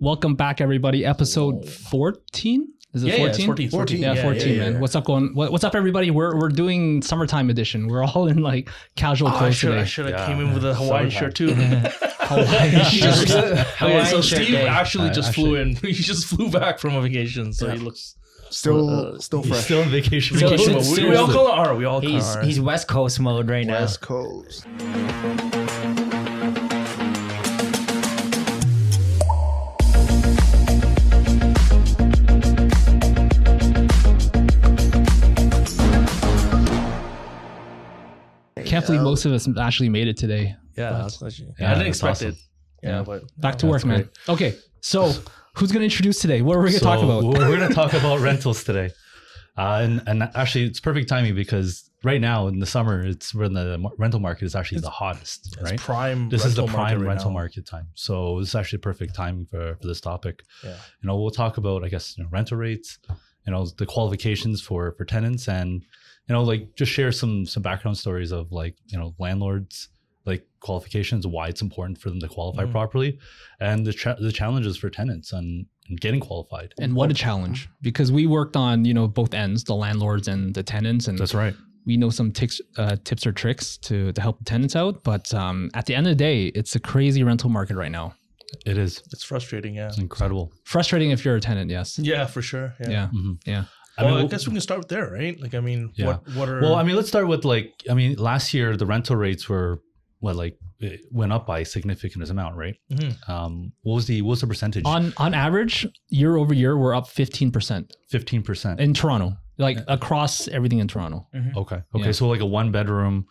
Welcome back, everybody. Episode 14? Is it Yeah, 14? yeah, it's 14. 14. Yeah, Yeah, 14, yeah, man. yeah. What's up going what, what's up everybody? We're we're doing summertime edition. We're all in like casual Oh, I clothes should I should have Yeah. came in with a Hawaiian Summertime. shirt too. Hawaiian Just- shirt. Hawaiian so shirt Steve day. actually just flew in. He just flew back from a vacation, so he looks Still, Uh, still fresh. still on vacation. Vacation. so- mode. we, we all call it R. We all call He's R. he's West Coast mode right now. West Coast. Can't believe most of us actually made it today. yeah, that's Yeah, I didn't expect awesome. it. Yeah, Yeah. but Back to That's work, man. Okay, so who's gonna introduce today? What are we gonna talk about? We're, we're going to talk about rentals today. Uh, and, and actually, it's perfect timing because right now in the summer, it's when the rental market is actually the hottest, it's right? prime. This is the prime market right rental now. market time. So this is actually perfect timing for, for this topic. Yeah. You know, we'll talk about, I guess, you know, rental rates, you know, the qualifications for for tenants and, you know, like just share some some background stories of like, you know, landlords, like qualifications, why it's important for them to qualify Mhm. properly, and the cha- the challenges for tenants and, and getting qualified. And what a challenge. Because we worked on, you know, both ends, the landlords and the tenants, and That's right. we know some tics, uh, tips or tricks to to help the tenants out. But um, at the end of the day, it's a crazy rental market right now. It is. It's frustrating. Yeah. It's incredible. Frustrating if you're a tenant, yes. Yeah, for sure. Yeah. Yeah. Mhm. Yeah. I Well, I, guess we can start there, right? Like, I mean, Yeah. what what are Well, I mean, let's start with like, I mean, last year the rental rates were what like it went up by a significant amount, right? Mhm. Um, what was the what was the percentage? On on average, year over year, we're up 15% Fifteen percent. in Toronto, like across everything in Toronto. Okay. Okay. Yeah. So like a one bedroom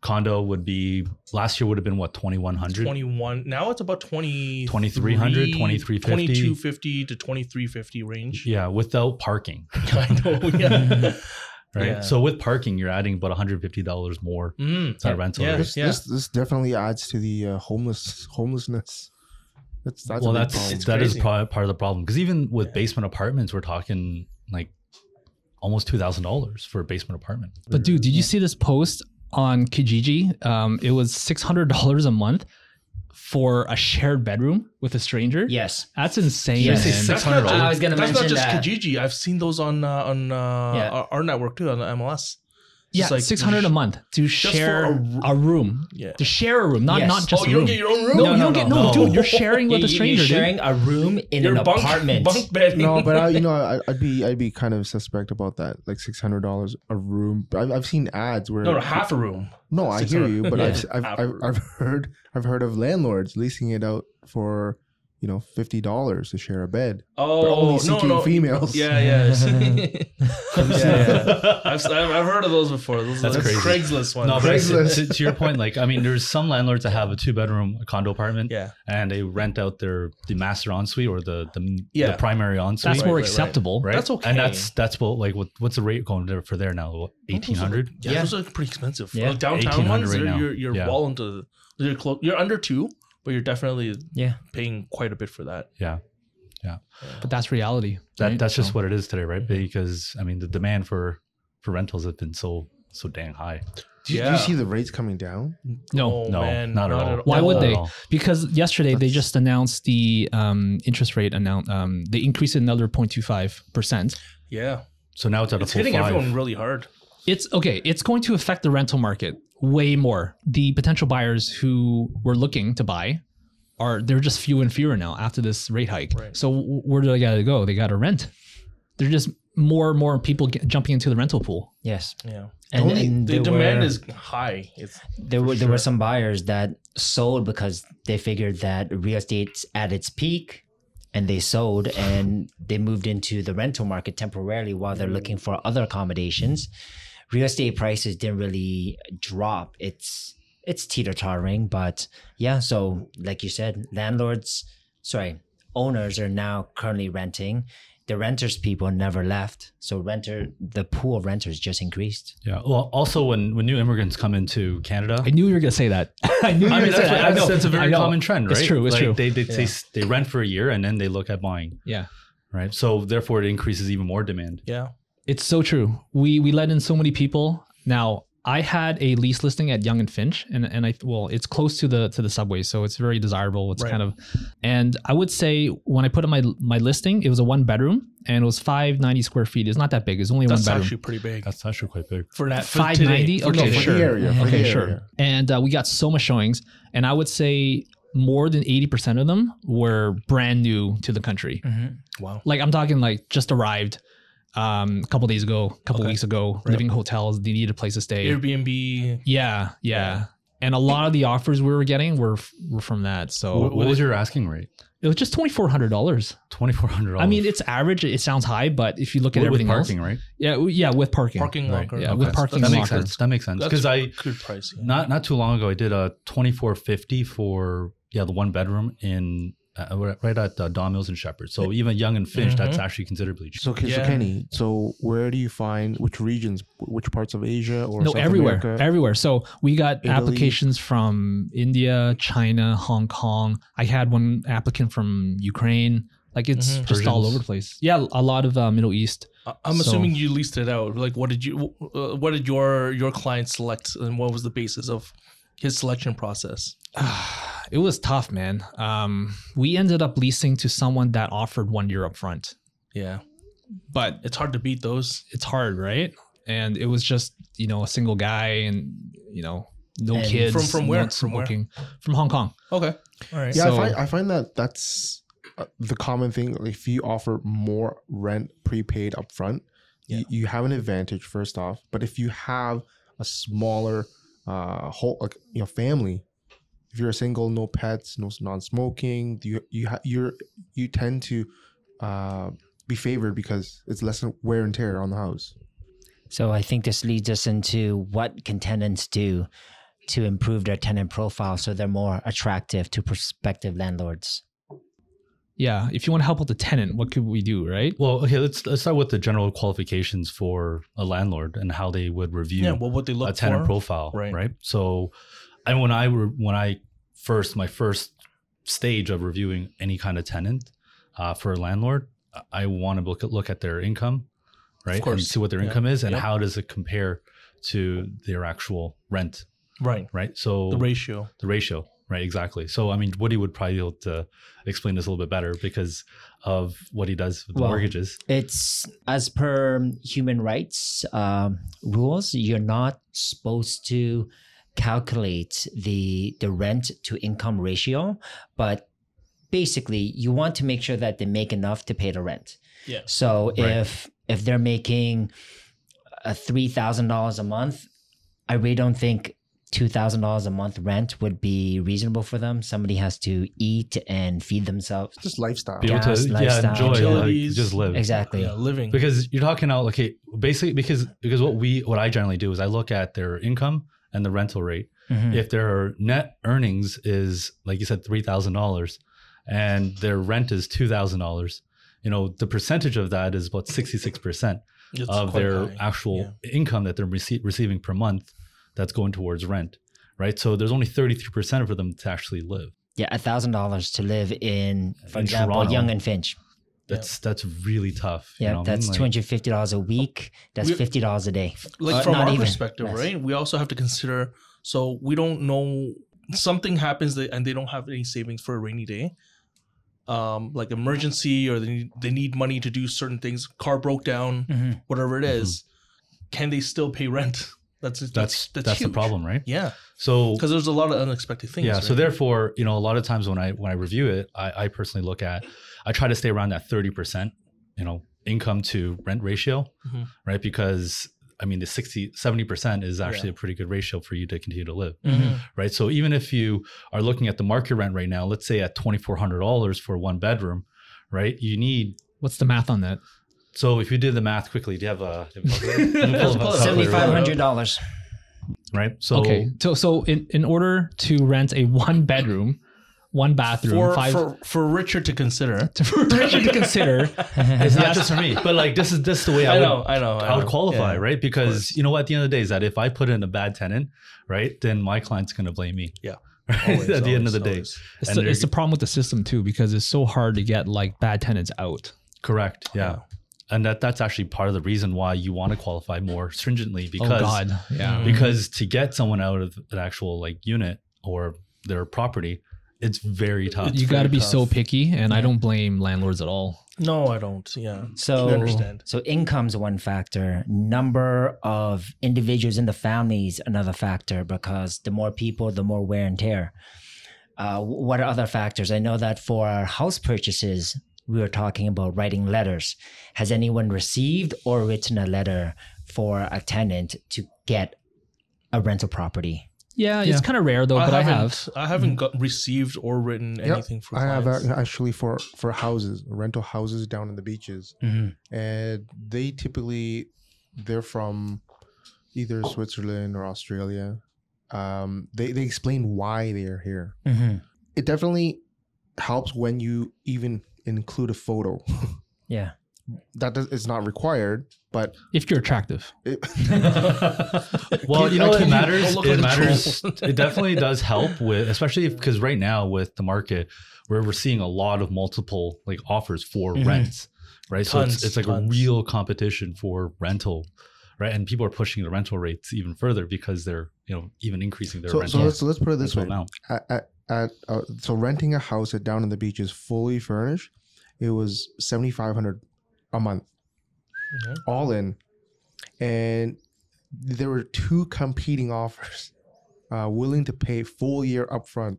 condo would be last year would have been what twenty one hundred. 21 now it's about 20 2300, 2350. 2250 to 2350 range Yeah, without parking, i know yeah right? Yeah. So with parking, you're adding about one hundred fifty dollars more mm. to our rental Yeah. rate. This, this this definitely adds to the uh, homeless homelessness. That's that's well, that's that is crazy. part part of the problem because even with Yeah. basement apartments, we're talking like almost two thousand dollars for a basement apartment. But dude, did you see this post on Kijiji? Um, it was six hundred dollars a month for a shared bedroom with a stranger. Yes. That's insane. Yes. man. Six that's not. I was gonna that's not just that. kijiji i've seen those on uh, on uh, Yeah. our, our network too on the mls Yeah, like- six hundred a month to for share a a, r- room. yeah To share a room, not Yes. not just oh you don't get your own room no, No, you no, don't get no, no, no. dude. You're sharing with a stranger, You're dude. sharing a room in your an bunk, apartment. bunk bed no, but I, you know, I, I'd be I'd be kind of suspect about that. Like six hundred dollars a room. I've, I've seen ads where no no half a room No, I hear you, but Yeah. I've, I've, I've, a I've heard I've heard of landlords leasing it out for you know fifty dollars to share a bed. oh But only no seeking no females. yeah yeah yeah, yeah. I've, I've I've heard of those before those That's are crazy. craigslist ones No, but to, to your point, like I mean, there's some landlords that have a two bedroom condo apartment, yeah and they rent out their the master ensuite or the the, Yeah. the primary ensuite. That's Right, more right, right. acceptable. right? That's okay. and that's that's what like what, what's the rate going there for there now? Eighteen hundred. Yeah, Yeah. those are pretty expensive. Yeah. Like downtown ones, right you're, you're you're Yeah. well into you're close. You're under two, but you're definitely Yeah. paying quite a bit for that. Yeah, Yeah. But that's reality. that right? that's just So- what it is today, right? Because I mean, the demand for for rentals has been so so dang high. Do you, do you see the rates coming down? No. Oh, No, man, not at all. Why would at they? because yesterday they just announced the um, interest rate Announced um, they increased it another 0.25 percent. Yeah, So now it's at it's a full hitting five. everyone really hard. It's okay. It's going to affect the rental market way more. The potential buyers who were looking to buy are they're just few and fewer now after this rate hike. Right. So where do they got to go? They got to rent. They're just more and more people get, jumping into the rental pool. Yes. Yeah, And, only- and the demand were, is high. It's there for were there were some buyers that sold because they figured that real estate's at its peak and they sold and they moved into the rental market temporarily while they're looking for other accommodations. Real estate prices didn't really drop. It's it's teeter tottering, but yeah. So like you said, landlords, sorry, owners are now currently renting. The renters people never left, so renter the pool of renters just increased. Yeah. Well, also when when new immigrants come into Canada, I knew you were going to say that. I knew you were I going mean, to say that's, that. I that's, know. that's a I very common trend, right? It's true. It's like true. They they, Yeah. they they rent for a year and then they look at buying, yeah. right? So therefore, it increases even more demand. yeah. It's so true. We we let in so many people. Now, I had a lease listing at Yonge and Finch, and and I well, it's close to the to the subway, so it's very desirable. It's Right. kind of, and I would say when I put in my my listing, it was a one bedroom and it was five ninety square feet. It's not that big. It's only That's one bedroom. That's actually pretty big That's actually quite big. for that. five ninety. Five today, for Okay, for sure. area, for the okay, area. sure. And uh, we got so much showings, and I would say more than eighty percent of them were brand new to the country. Wow. Like I'm talking like just arrived um, a couple days ago, a couple Okay. weeks ago, living in hotels. They needed a place to stay. Airbnb. Yeah, yeah. And a lot of the offers we were getting were were from that. So What, what was your asking rate? it was just twenty four hundred dollars. Twenty four hundred dollars. I mean, it's average. It sounds high, but if you look at with everything parking, else, right? yeah, yeah, with parking, Parking Right. locker. Yeah, with Okay. parking That and makes locker. sense. That makes sense because I good price. yeah. not not too long ago I did a twenty four fifty for yeah the one bedroom in uh, right at uh, Don Mills and Sheppard. So even Yonge and Finch, that's Mhm. actually considerably cheap. So, okay, so Kenny, so where do you find which regions, which parts of Asia or no, South everywhere, America? everywhere. So we got Italy. applications from India, China, Hong Kong. I had one applicant from Ukraine. Like it's Mhm. just all over the place. Yeah, a lot of uh, Middle East. I- I'm So- assuming you leased it out. Like, what did you? Uh, what did your your client select, and what was the basis of his selection process? it was tough, man. Um, we ended up leasing to someone that offered one year up front, Yeah, but it's hard to beat those. it's hard, right? And it was just you know a single guy and you know no And kids. From- from where? not From where? From Hong Kong. Okay, all right. Yeah, So- I find I find that that's uh, the common thing. Like, if you offer more rent prepaid upfront, Yeah. you, you have an advantage first off. But if you have a smaller uh whole like you know family, if you're single, no pets, no non-smoking, you you ha- you're you tend to uh be favored because it's less wear and tear on the house. So I think this leads us into what can tenants do to improve their tenant profile so they're more attractive to prospective landlords. Yeah, if you want to help out the tenant, what could we do, right? Well, okay, let's let's start with the general qualifications for a landlord and how they would review Yeah, well, what they look a tenant for. profile, Right. right? So, I when I re- when I first my first stage of reviewing any kind of tenant uh, for a landlord, I want to look at look at their income, right, and course. see what their Yeah. income is and Yep. how does it compare to their actual rent, Right, right? So the ratio. the ratio, right? Exactly. So, I mean, Woody would probably be able to explain this a little bit better because of what he does with the Well, mortgages. It's as per human rights um, rules, you're not supposed to calculate the the rent to income ratio, but basically you want to make sure that they make enough to pay the rent. Yeah. So Right. if if they're making a three thousand dollars a month, I really don't think two thousand dollars a month rent would be reasonable for them. Somebody has to eat and feed themselves. Just lifestyle. Be able Gas, to, yeah, lifestyle. enjoy, like, Utilities. just live. Exactly. Yeah, living. because you're talking out okay basically because because what we what i generally do is i look at their income and the rental rate Mhm. if their net earnings is like you said $3000 and their rent is $2000 you know the percentage of that is about 66% It's of their high. actual income that they're rece- receiving per month that's going towards rent right so there's only 33% for them to actually live Yeah, a thousand dollars to live in, for In example, Toronto. Yonge and Finch. that's that's really tough you Yeah, know what I mean? that's two hundred fifty dollars a week. That's We- fifty dollars a day. like Uh, from not our even, perspective, less. right? We also have to consider. So we don't know something happens that, and they don't have any savings for a rainy day, um, like emergency, or they need, they need money to do certain things. Car broke down, whatever it is. Can they still pay rent? That's that's that's that's, that's, the problem right Yeah, so because there's a lot of unexpected things. yeah so therefore you know a lot of times when i when i review it i, I personally look at i try to stay around that 30% you know income to rent ratio Mhm. right because i mean the 60 70% is actually Yeah. a pretty good ratio for you to continue to live Mhm. right so even if you are looking at the market rent right now let's say at $2400 for one bedroom right you need What's the math on that? So if you did the math quickly do you have a, do you have a calculator? Let me pull up a Pull it up. calculator Seventy real five quick, hundred dollars. right so okay, so so in, in order to rent a one bedroom, one bathroom, for, five for for Richard to consider. for Richard to consider. it's not just for me but like this is this is the way i, I would know, I know, I, I would qualify, Yeah. right? Because you know what, at the end of the day, is that if I put in a bad tenant, right, then my client's gonna blame me. Yeah. Right? Always, at the end of the day, always. It's the, it's the problem with the system too because it's so hard to get like bad tenants out. correct. Yeah. And that that's actually part of the reason why you want to qualify more stringently Oh because God, yeah. Mhm. because to get someone out of an actual like unit or their property, it's very tough. you got to very be so picky, and I don't blame landlords at all. No, I don't. Yeah. So I understand. So income's one factor. Number of individuals in the families another factor because the more people, the more wear and tear. Uh, what are other factors? I know that for our house purchases, we were talking about writing letters. Has anyone received or written a letter for a tenant to get a rental property? Yeah, Yeah. it's kind of rare though, but I, haven't, have. I haven't got received or written Yep, anything for I have clients. ac- actually for for houses, rental houses down in the beaches, and they typically they're from either Switzerland or Australia. Um, they they explain why they are here. Mm-hmm. It definitely helps when you even include a photo. Yeah. that does, it's not required, but If you're attractive, it, well, you know, it matters. It like matters. it definitely does help with, especially because right now with the market, where we're seeing a lot of multiple like offers for Mhm. rents, right? so Tons, it's, it's like tons. a real competition for rental, right? And people are pushing the rental rates even further because they're you know even increasing their so, so let's let's put it this way: amount. at, at, at uh, so renting a house at down in the beach is fully furnished. It was seventy five hundred a month, Mhm. all in, and there were two competing offers, uh, willing to pay full year upfront.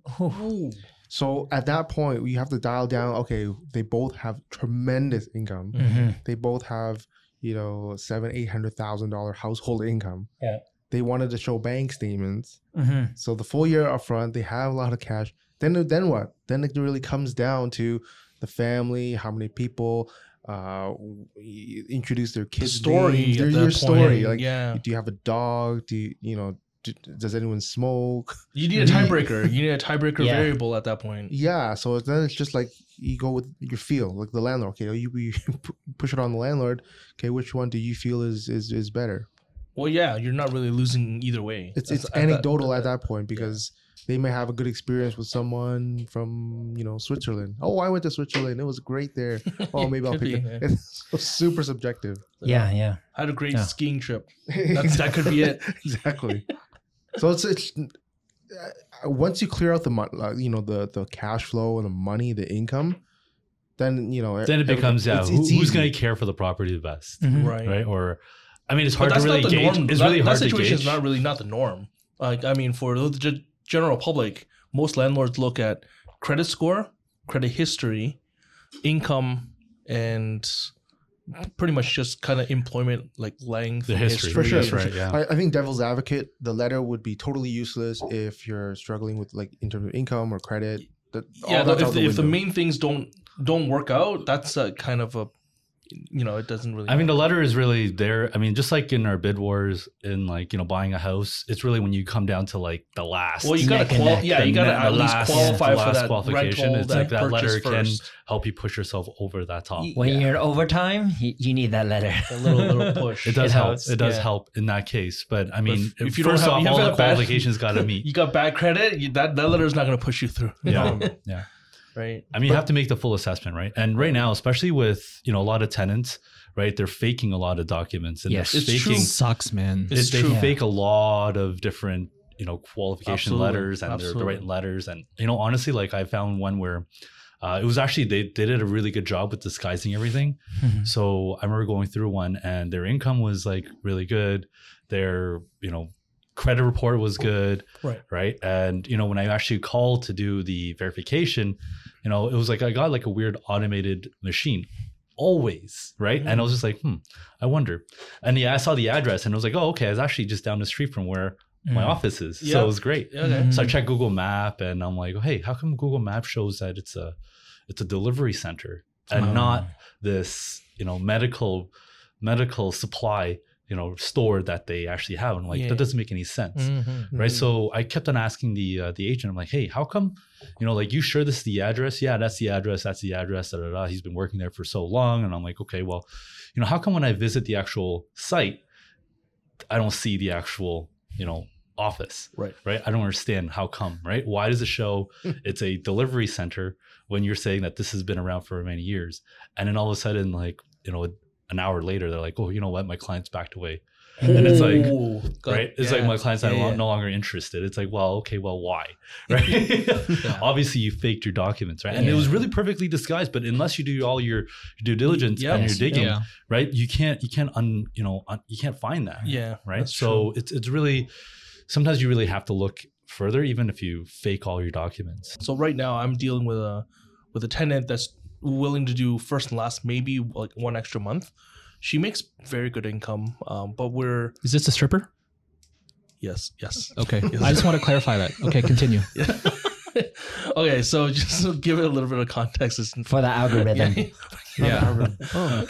So at that point, we have to dial down. Okay, they both have tremendous income. Mm-hmm. They both have you know seven eight hundred thousand dollar household income. Yeah. They wanted to show bank statements. Mm-hmm. So the full year upfront, they have a lot of cash. Then then what? Then it really comes down to the family, how many people, uh, introduce their The kids. story. names, their, that your story. Like, yeah. do you have a dog? Do you, you know? Do, does anyone smoke? You need a tiebreaker. You need a tiebreaker Yeah. variable at that point. Yeah. So then it's just like you go with your feel, like the landlord. Okay, you, you push it on the landlord. Okay, which one do you feel is is is better? Well, yeah, you're not really losing either way. It's That's- it's at that- anecdotal at that point because they may have a good experience with someone from you know Switzerland. Oh, I went to Switzerland. It was great there. Oh, maybe I'll pick be, it. yeah. It's so super subjective. Yeah, yeah. I had a great Yeah. skiing trip. That's, that could be it. exactly. So it's it's uh, once you clear out the mon- uh, you know the the cash flow and the money, the income, then you know Then it becomes yeah, it's- it's who's going to care for the property the best, Mhm. Right. right? Or I mean, it's hard to that's really not the gauge. norm. It's that, really hard that to situation gauge. is not really not the norm. Like I mean, for the g- general public, most landlords look at credit score, credit history, income, and pretty much just kind of employment like length, The history, For sure, That's for right, sure. yeah. I, I think devil's advocate, the letter would be totally useless if you're struggling with like in terms of income or credit. That, Yeah, all that's if, the, the if the main things don't don't work out, that's a kind of a you know it doesn't really. I mean, the letter is really there. I mean, just like in our bid wars, in like you know buying a house, it's really when you come down to like the last. well, you gotta neck qual- yeah, the you gotta at least last- qualify the for last that qualification. rental, It's like that purchase letter can help you push yourself over that top. When Yeah. you're in overtime, you, you need that letter. a little little push. It does It help. helps, It does yeah. help in that case. But I mean, if- if you first don't have- off, you have all the qualifications got to meet. you got bad credit, you, that that letter is not going to push you through. Yeah, Um, yeah. Right. I mean, you have to make the full assessment, right? And right now, especially with you know a lot of tenants, right? They're faking a lot of documents and Yes. they're It's faking. true. sucks, man. It's they true. fake a lot of different you know qualification Absolutely. letters and they're, they're writing letters and you know honestly, like I found one where. Uh, it was actually they, they did a really good job with disguising everything. Mhm. So I remember going through one, and their income was like really good. Their you know credit report was good, Right. right? And you know when I actually called to do the verification, you know it was like I got like a weird automated machine, always, right? And I was just like, hmm, I wonder. And yeah, I saw the address, and I was like, oh, okay, it's actually just down the street from where my Mhm. office is. Yeah. So it was great. Okay. Mhm. So I checked Google Map, and I'm like, oh, hey, how come Google Map shows that it's a it's a delivery center and Oh. not this you know medical medical supply you know store that they actually have and I'm like Yeah. that doesn't make any sense Mhm. right Mhm. so i kept on asking the uh, the agent i'm like hey how come you know like you sure this is the address yeah that's the address that's the address da, da, da. he's been working there for so long and i'm like okay well you know how come when i visit the actual site i don't see the actual you know office Right. right i don't understand how come right why does it show it's a delivery center when you're saying that this has been around for many years and then all of a sudden like you know an hour later, they're like, "Oh, you know what? My client's backed away." And it's like, Ooh, God, right? It's yeah. like my client's Yeah, no, yeah. no longer interested. It's like, well, okay, well, why? Right? Obviously, you faked your documents, right? And it was really perfectly disguised. But unless you do all your, your due diligence Yeah. and Yes. your digging, Yeah. right? You can't, you can't, un, you know, un, you can't find that, Yeah, right? that's So it's it's really sometimes you really have to look further, even if you fake all your documents. So right now I'm dealing with a with a tenant that's willing to do first and last, maybe like one extra month. She makes very good income, um, but we're Is this a stripper? yes, yes. Okay. I just want to clarify that. Okay, continue. okay, so just to give it a little bit of context. It's, For the algorithm. Yeah. Oh,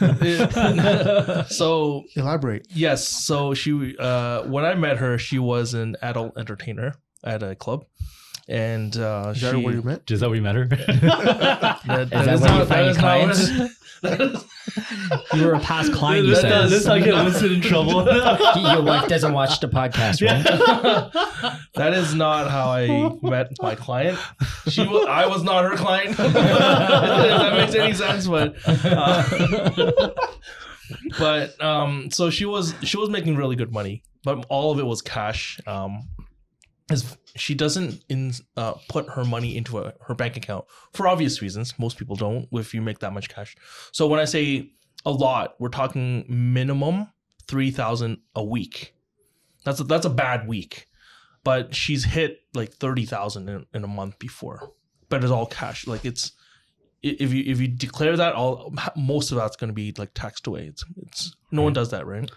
so elaborate. yes, so she uh, when I met her, she was an adult entertainer at a club, and uh, Is that she, where you met? Is that what you met her? that, that that is where you find is not what clients? it- You were a past client, you Let's said. not, let's not get Winston in trouble. Your wife doesn't watch the podcast, right? that is not how I met my client. She was, I was not her client. if that makes any sense, but uh, but um, so she was she was making really good money, but all of it was cash. Um, is she doesn't in uh, put her money into a, her bank account for obvious reasons. Most people don't if you make that much cash. So when I say a lot, we're talking minimum three thousand a week. That's a, that's a bad week, but she's hit like thirty thousand in, in a month before. But it's all cash. Like it's if you if you declare that, all most of that's going to be like taxed away. It's it's no one does that, right?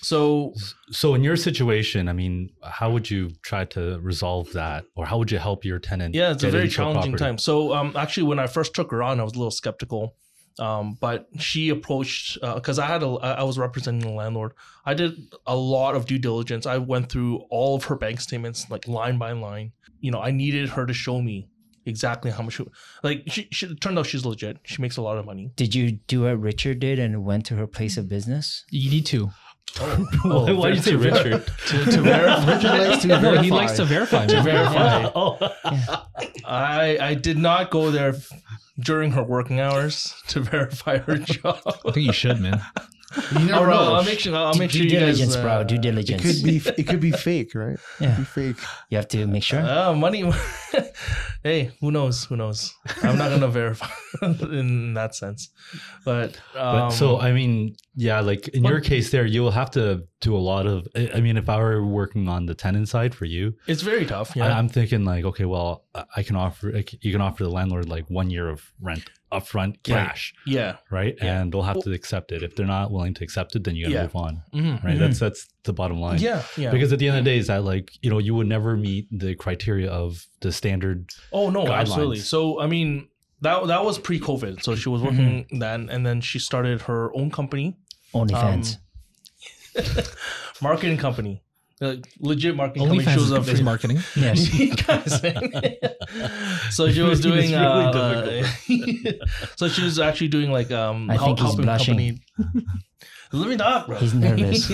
So So in your situation, I mean, how would you try to resolve that, or how would you help your tenant? Yeah, it's a very challenging property? time. So, um, actually, when I first took her on, I was a little skeptical. Um, but she approached because I had a I was representing the landlord. I did a lot of due diligence. I went through all of her bank statements, like line by line. You know, I needed her to show me exactly how much. Like, she, she it turned out she's legit. She makes a lot of money. Did you do what Richard did and went to her place of business? You need to. Why, why do you say Richard? To, to verify, Richard likes to No, verify. he likes to verify. man. verify. oh, I I did not go there f- during her working hours to verify her job. I think you should, man. You Oh never no! know. I'll make sure. I'll make sure due you guys. diligence, bro. uh, Due It diligence. could be. It could be fake, right? Yeah. Be fake. You have to make sure. Uh, money. Hey, who knows? Who knows? I'm not gonna verify in that sense, but, um, but so I mean, yeah, like in your case, there you will have to do a lot of. I I mean, if I were working on the tenant side for you, it's very tough. Yeah, I'm thinking like, okay, well, I- I can offer, you can offer the landlord like one year of rent upfront cash, yeah. right? Yeah. And they'll have to accept it. If they're not willing to accept it, then you got to Yeah. move on, Mhm. right? That's that's the bottom line. Yeah, yeah. Because at the end of the day, is that like you know you would never meet the criteria of the standard. oh no, guidelines. absolutely. So I mean, that that was pre-COVID. So she was working Mm-hmm. then, and then she started her own company, OnlyFans. marketing company, uh, legit marketing company. She OnlyFans was is a good for marketing. yes. so she was doing really uh, so she was actually doing like um I think he's helping blushing. company let me talk bro He's nervous.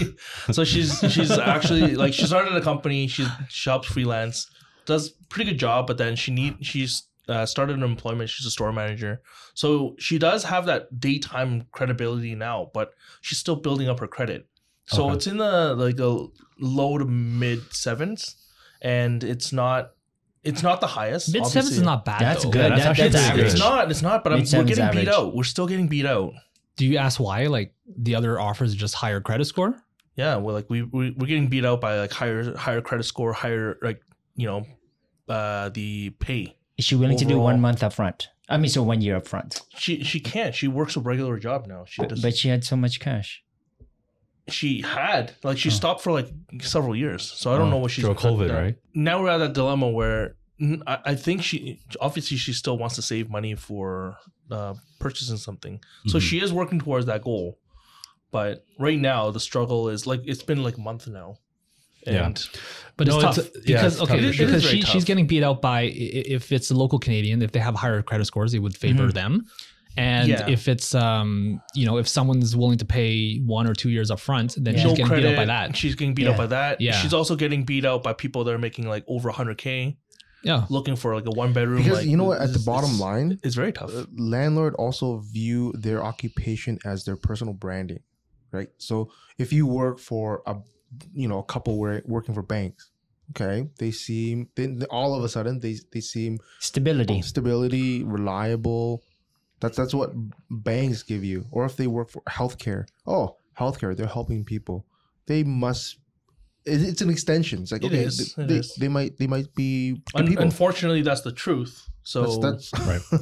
so she's she's actually like she started a company she shops freelance does pretty good job but then she need she's uh, started an employment she's a store manager so she does have that daytime credibility now but she's still building up her credit so Okay. it's in the like a low to mid sevens and it's not it's not the highest Mid sevens is not bad. That's though. good. that's That- actually that's pretty average. It's not. It's not. But I'm, we're Mid-sevens getting beat out. We're still getting beat out. Do you ask why? Like the other offers just higher credit score? Yeah, we're like we, we we're getting beat out by like higher higher credit score, higher like you know, uh the pay. Is she willing to do Overall. one month up front? I mean, so one year up front. She she can't. She works a regular job now. She does. But she had so much cash. she had like she stopped for like several years. So I don't know what she's through COVID, done. right? Now we're at that dilemma where mm, I, I think she obviously she still wants to save money for uh, purchasing something. So Mhm. she is working towards that goal. But right now the struggle is like it's been like a month now. Yeah. But No, it's it's- tough yeah, because it's okay, tough sure. because she, very she's getting beat out by if it's a local Canadian, if they have higher credit scores, it would favor them. And Yeah. if it's um, you know, if someone's willing to pay one or two years up front, then Yeah. she's no getting credit. beat out by that. She's getting beat Yeah. out by that. Yeah. She's also getting beat out by people that are making like over 100k. Yeah. looking for like a one bedroom. because like, you know what at the bottom it's- line it's very tough. uh, landlord also view their occupation as their personal branding right so if you work for a you know a couple where working for banks okay they seem then all of a sudden they they seem Stability. stability reliable that's that's what banks give you or if they work for healthcare oh healthcare they're helping people they must it- it's an extension it's like It okay is, they, it they, is. they might they might be good Un- people unfortunately, that's the truth. So that's, that's Right.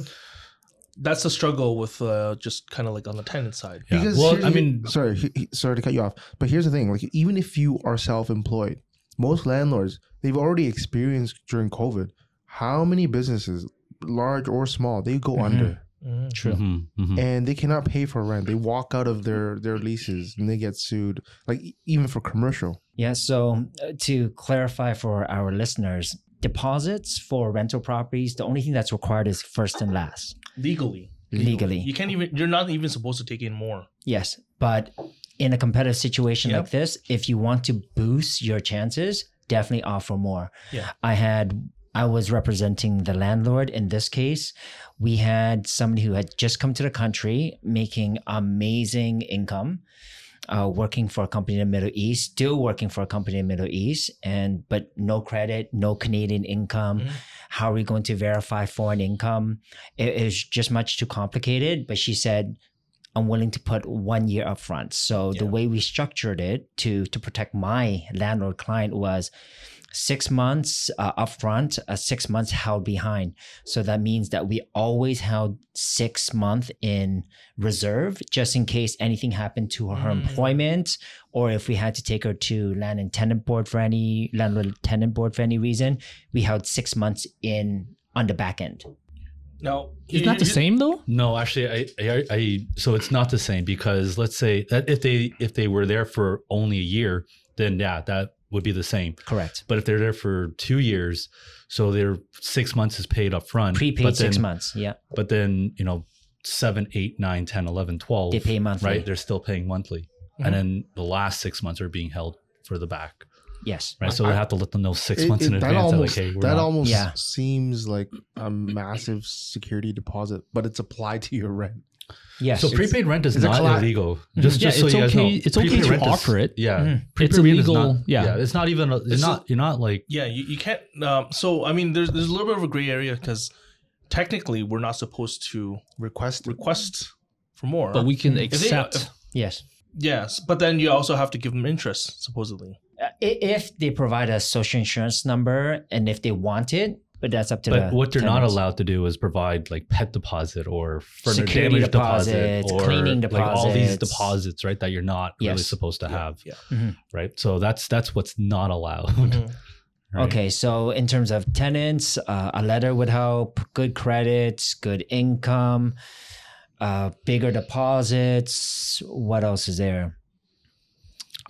That's the struggle with uh, just kind of like on the tenant side. Yeah. Because well, here- I mean, sorry, he- he- sorry to cut you off, but here's the thing: like, even if you are self-employed, most landlords they've already experienced during COVID how many businesses, large or small, they go Mhm. under Mhm. True. mhm, mhm. and they cannot pay for rent. They walk out of their their leases and they get sued. Like even for commercial, Yeah. So uh, to clarify for our listeners, deposits for rental properties, the only thing that's required is first and last Legally, legally. you can't even. You're not even supposed to take in more. Yes, but in a competitive situation Yep. like this, if you want to boost your chances, definitely offer more. Yeah. I had I was representing the landlord in this case. We had somebody who had just come to the country making amazing income. Uh, working for a company in the Middle East, still working for a company in the Middle East, and but no credit, no Canadian income. Mhm. How are we going to verify foreign income? It is just much too complicated. But she said, I'm willing to put one year up front. So the way we structured it to to protect my landlord client was six months uh, upfront, uh, six months held behind. So that means that we always held six months in reserve just in case anything happened to her Mm. employment or if we had to take her to land and tenant board for any landlord tenant board for any reason. We held six months in on the back end. No, Isn't that the same though? No, actually, I, I, I, so it's not the same because let's say that if they, if they were there for only a year, then yeah, that would be the same. Correct. But if they're there for two years, so their six months is paid up front. Prepaid but six months. Yeah. But then, you know, seven, eight, nine, 10, 11, 12, They pay monthly. right? They're still paying monthly. Mhm. And then the last six months are being held for the back, Yes. right? So I- they have to let them know six It- months in it- that advance. that, almost like, hey, that not- almost Yeah. seems like a massive security deposit, but it's applied to your rent. Yes. so prepaid rent is it's not cla- illegal. Just, Yeah, just so it's you guys okay- know, it's okay to rent is- offer it. Yeah, Mhm. Prepaid It's rent is illegal, not- yeah. it's not even. A, it's It's not. You're not like Yeah, you, you can't. Um, so I mean, there's there's a little bit of a gray area because technically we're not supposed to Request request for more. But we can they- accept. if- yes. yes, but then you also have to give them interest supposedly. Uh, if they provide a social insurance number and if they want it, but that's up to But the what they're not allowed to do is provide like pet deposit or furniture Security damage deposit deposits, or cleaning like all these deposits. deposits, right? That you're not really supposed to have, Yeah. right? So that's that's what's not allowed. Mhm. right? Okay, so in terms of tenants, uh, a letter would help. Good credits, good income, uh, bigger deposits. What else is there?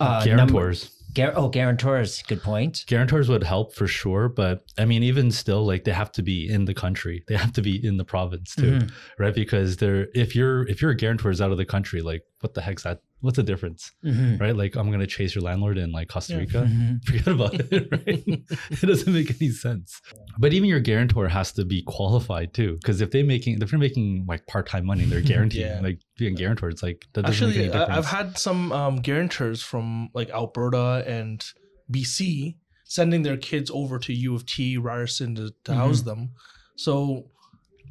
Uh, number- Guarantors. Gar- oh, guarantors. Good point. Guarantors would help for sure, but I mean, even still, like they have to be in the country. They have to be in the province too, Mhm. right? Because they're if you're if your guarantor is out of the country, like what the heck's that? What's the difference, Mhm. right? Like I'm gonna chase your landlord in like Costa. Rica. Mhm. forget about it right it doesn't make any sense but even your guarantor has to be qualified too because if they're making if they're making like part-time money they're guaranteed Yeah. like being guarantor it's like that doesn't Actually, make any difference I've had some um, guarantors from like Alberta and BC sending their kids over to U of T, Ryerson to, to house them. So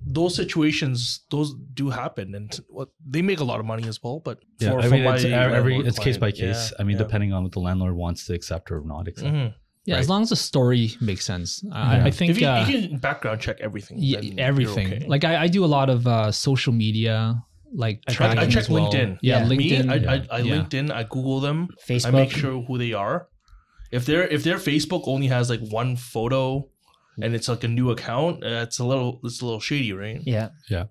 those situations, those do happen, and what they make a lot of money as well. But yeah for- i mean it's every it's case by case yeah, i mean yeah. depending on what the landlord wants to accept or not accept Mhm. Yeah, Right. as long as the story makes sense. I, Yeah. I think If you, uh, you can background check everything, yeah, everything. okay. Like I, I do a lot of uh, social media, like I, tracking I check as well. LinkedIn. Yeah, Yeah. Me, LinkedIn. I, yeah. I, I yeah. LinkedIn. I Google them. Facebook. I make sure who they are. If their if their Facebook only has like one photo, and it's like a new account, uh, it's a little it's a little shady, right? Yeah. Yeah.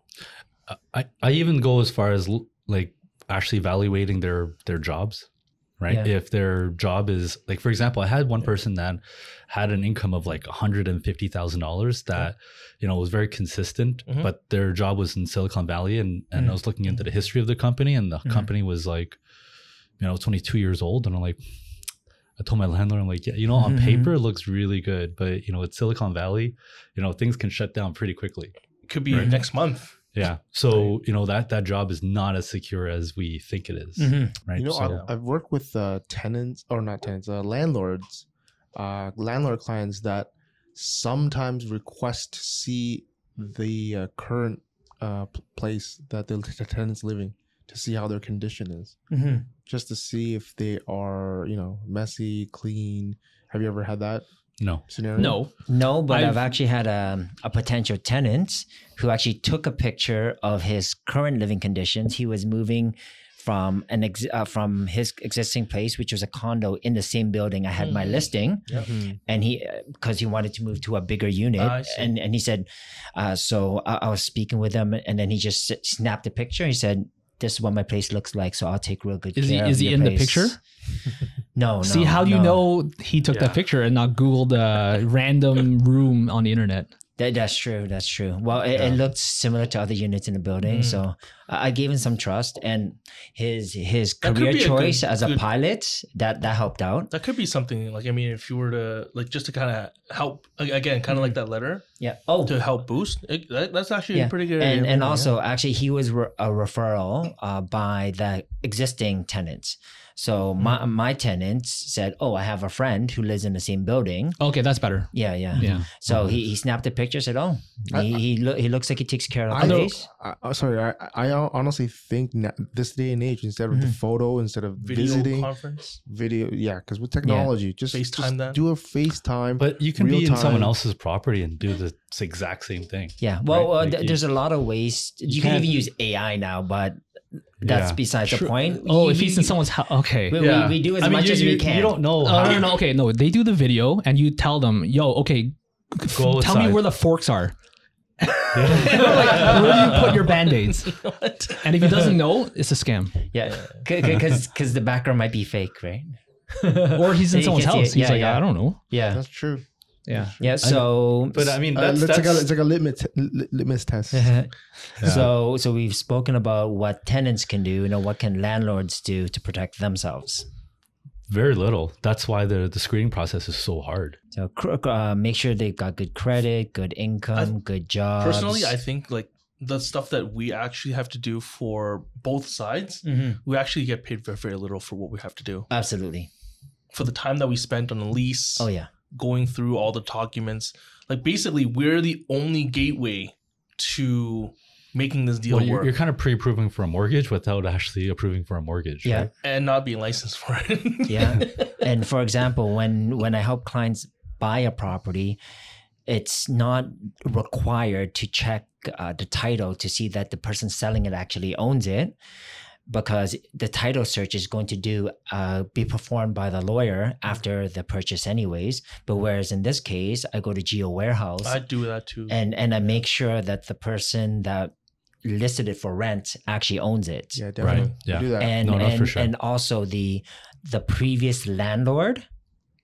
I, I even go as far as l- like actually evaluating their their jobs right Yeah. if their job is like for example i had one person that had an income of like $150000 that you know was very consistent Mhm. but their job was in silicon valley and and Mm. i was looking into the history of the company and the Mhm. company was like you know 22 years old and i'm like I told my landlord, I'm like, yeah, you know, on Mhm. paper it looks really good, but you know, it's Silicon Valley, you know, things can shut down pretty quickly. Could be Right. next month. Yeah. So, you know, that that job is not as secure as we think it is, Right. You know, so, I've, I've worked with uh, tenants or not tenants, uh, landlords, uh, landlord clients that sometimes request to see the uh, current uh, p- place that the, the tenant's living to see how their condition is, Mhm. just to see if they are, you know, messy, clean. Have you ever had that no. scenario? No. No, but I've, I've- actually had a, a potential tenant who actually took a picture of his current living conditions. He was moving from an ex- uh, from his existing place, which was a condo in the same building I had my Mhm. listing, Mhm. and he because he wanted to move to a bigger unit, I see. and and he said, uh, so I, I was speaking with him, and then he just snapped a picture. He said. This is what my place looks like, so I'll take real good Is he- care is he your in the picture? No, no. See, how do you know he took Yeah. that picture and not Googled a random room on the internet? That, that's true. That's true. Well, it, Yeah. it looked similar to other units in the building, Mm. so I I gave him some trust, and his his That career be a choice good- as a good- pilot that that helped out. That could be something like I mean, if you were to like just to kind of help again, kind of like that letter Yeah. Oh, to help boost. It, that, that's actually Yeah. a pretty good. and idea. and Yeah. also actually he was re- a referral uh, by the existing tenants. So Mm-hmm. my my tenants said, "Oh, I have a friend who lives in the same building." Okay, that's better. Yeah, yeah. Yeah. So he, he snapped a picture, said, "Oh, I- he he, lo- he looks like he takes care of the place." I, I- sorry, I, I honestly think na- this day and age, instead of the Mhm. photo, instead of video visiting, conference. video, yeah, because with technology, just FaceTime just do a FaceTime. But you can be in someone else's property and do the exact same thing. Yeah. Well, Right, uh, like th- you- there's a lot of ways. You, you can even use AI now, but that's Yeah. besides the point. Oh, You- if he's in someone's house, okay. we, we, we do as I mean, much you, as we you- can. You don't know. How- no, no, no. Okay, no. They do the video, and you tell them, "Yo, okay, Go tell me where the forks are. Yeah. like, where do you put your band aids?" What? And if he doesn't know, it's a scam. Yeah, because because the background might be fake, right? Or he's in You someone's can house. it. He's Yeah, like, yeah. I don't know. Yeah, that's true. Yeah. yeah. So, But I mean, Uh, that's, it's that's like a it's like a litmus litmus test. so so we've spoken about what tenants can do. You know, what can landlords do to protect themselves? Very little. That's why the the screening process is so hard. So cr- uh, make sure they've got good credit, good income, good jobs. Personally, I think like the stuff that we actually have to do for both sides, Mhm. we actually get paid very very little for what we have to do absolutely. for the time that we spent on a lease. Oh yeah. going through all the documents. Like basically, we're the only gateway to making this deal Well, you're, work you're kind of pre-approving for a mortgage without actually approving for a mortgage. Yeah. right? and not being licensed for it. Yeah. and for example when when i help clients buy a property it's not required to check uh, the title to see that the person selling it actually owns it because the title search is going to do uh, be performed by the lawyer after the purchase anyways but whereas in this case i go to GeoWarehouse I do that too. and and i make sure that the person that listed it for rent actually owns it Yeah, definitely. Right. Yeah. Do that. and No, no, and, for sure. and also the the previous landlord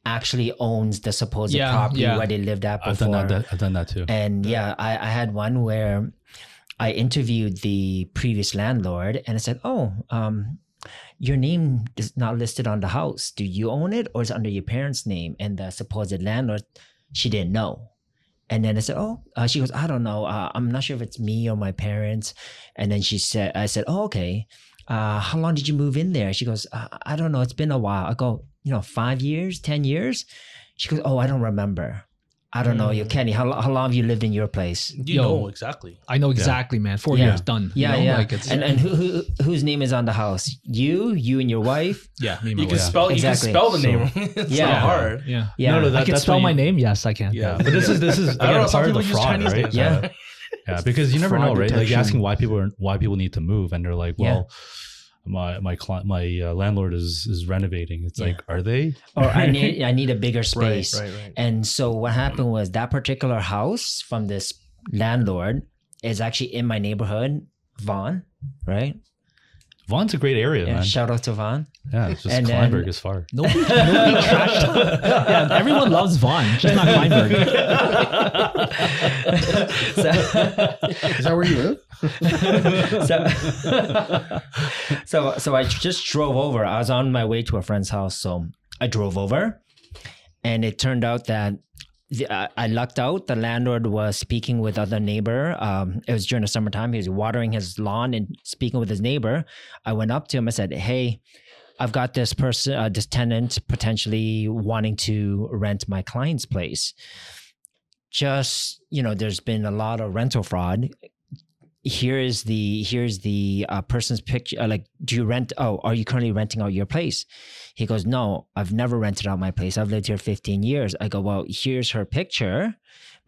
actually owns the supposed Yeah, property yeah. where they lived at I've before. done that. I've done that too. And yeah, I, I had one where I interviewed the previous landlord and I said, Oh, um, your name is not listed on the house. Do you own it or is it under your parents' name? And the supposed landlord, she didn't know. And then I said, Oh, uh, she goes, I don't know. Uh, I'm not sure if it's me or my parents. And then she said, I said, Oh, okay. Uh, how long did you move in there? She goes, uh, I don't know. It's been a while. I go, you know, five years, 10 years? She goes, Oh, I don't remember. I don't know. You, Mm. Kenny, how, how long have you lived in your place? you Yo. know exactly. I know exactly, man. Four Yeah. years done. you Yeah, know? yeah. Like it's, and and who, who whose name is on the house? You, you and your wife. yeah, me and my You can wife. spell. Exactly. You can spell the So- name. it's Yeah. not hard. Yeah. Yeah, No, no, I that- can that's spell what my you- name. Yes, I can. Yeah. But this is this is I don't again know. Some part of people the use fraud, Chinese right? names. Yeah. Yeah, because you never Fraud know, right? Like detection. asking why people are, why people need to move, and they're like, Yeah. well, my my client, my uh, landlord is is renovating. It's Yeah. like, are they? or I need I need a bigger Right, space. right, right. And so what happened was that particular house from this landlord is actually in my neighborhood, Vaughan, right? Vaughan's a great area, Yeah, man. shout out to Vaughan. Yeah, it's just And then- Kleinburg is far. Nobody, nobody trashed. yeah, everyone loves Vaughan, just not Kleinburg. so, Is that where you live? so, so, so I just drove over. I was on my way to a friend's house, so I drove over, and it turned out that the, I I lucked out. The landlord was speaking with other neighbor. Um, it was during the summertime. He was watering his lawn and speaking with his neighbor. I went up to him. I said, "Hey, I've got this person, uh, this tenant potentially wanting to rent my client's place. Just you know, there's been a lot of rental fraud. Here is the here's the uh, person's picture. Uh, like, do you rent? Oh, are you currently renting out your place? He goes, No, I've never rented out my place. I've lived here 15 years. I go, Well, here's her picture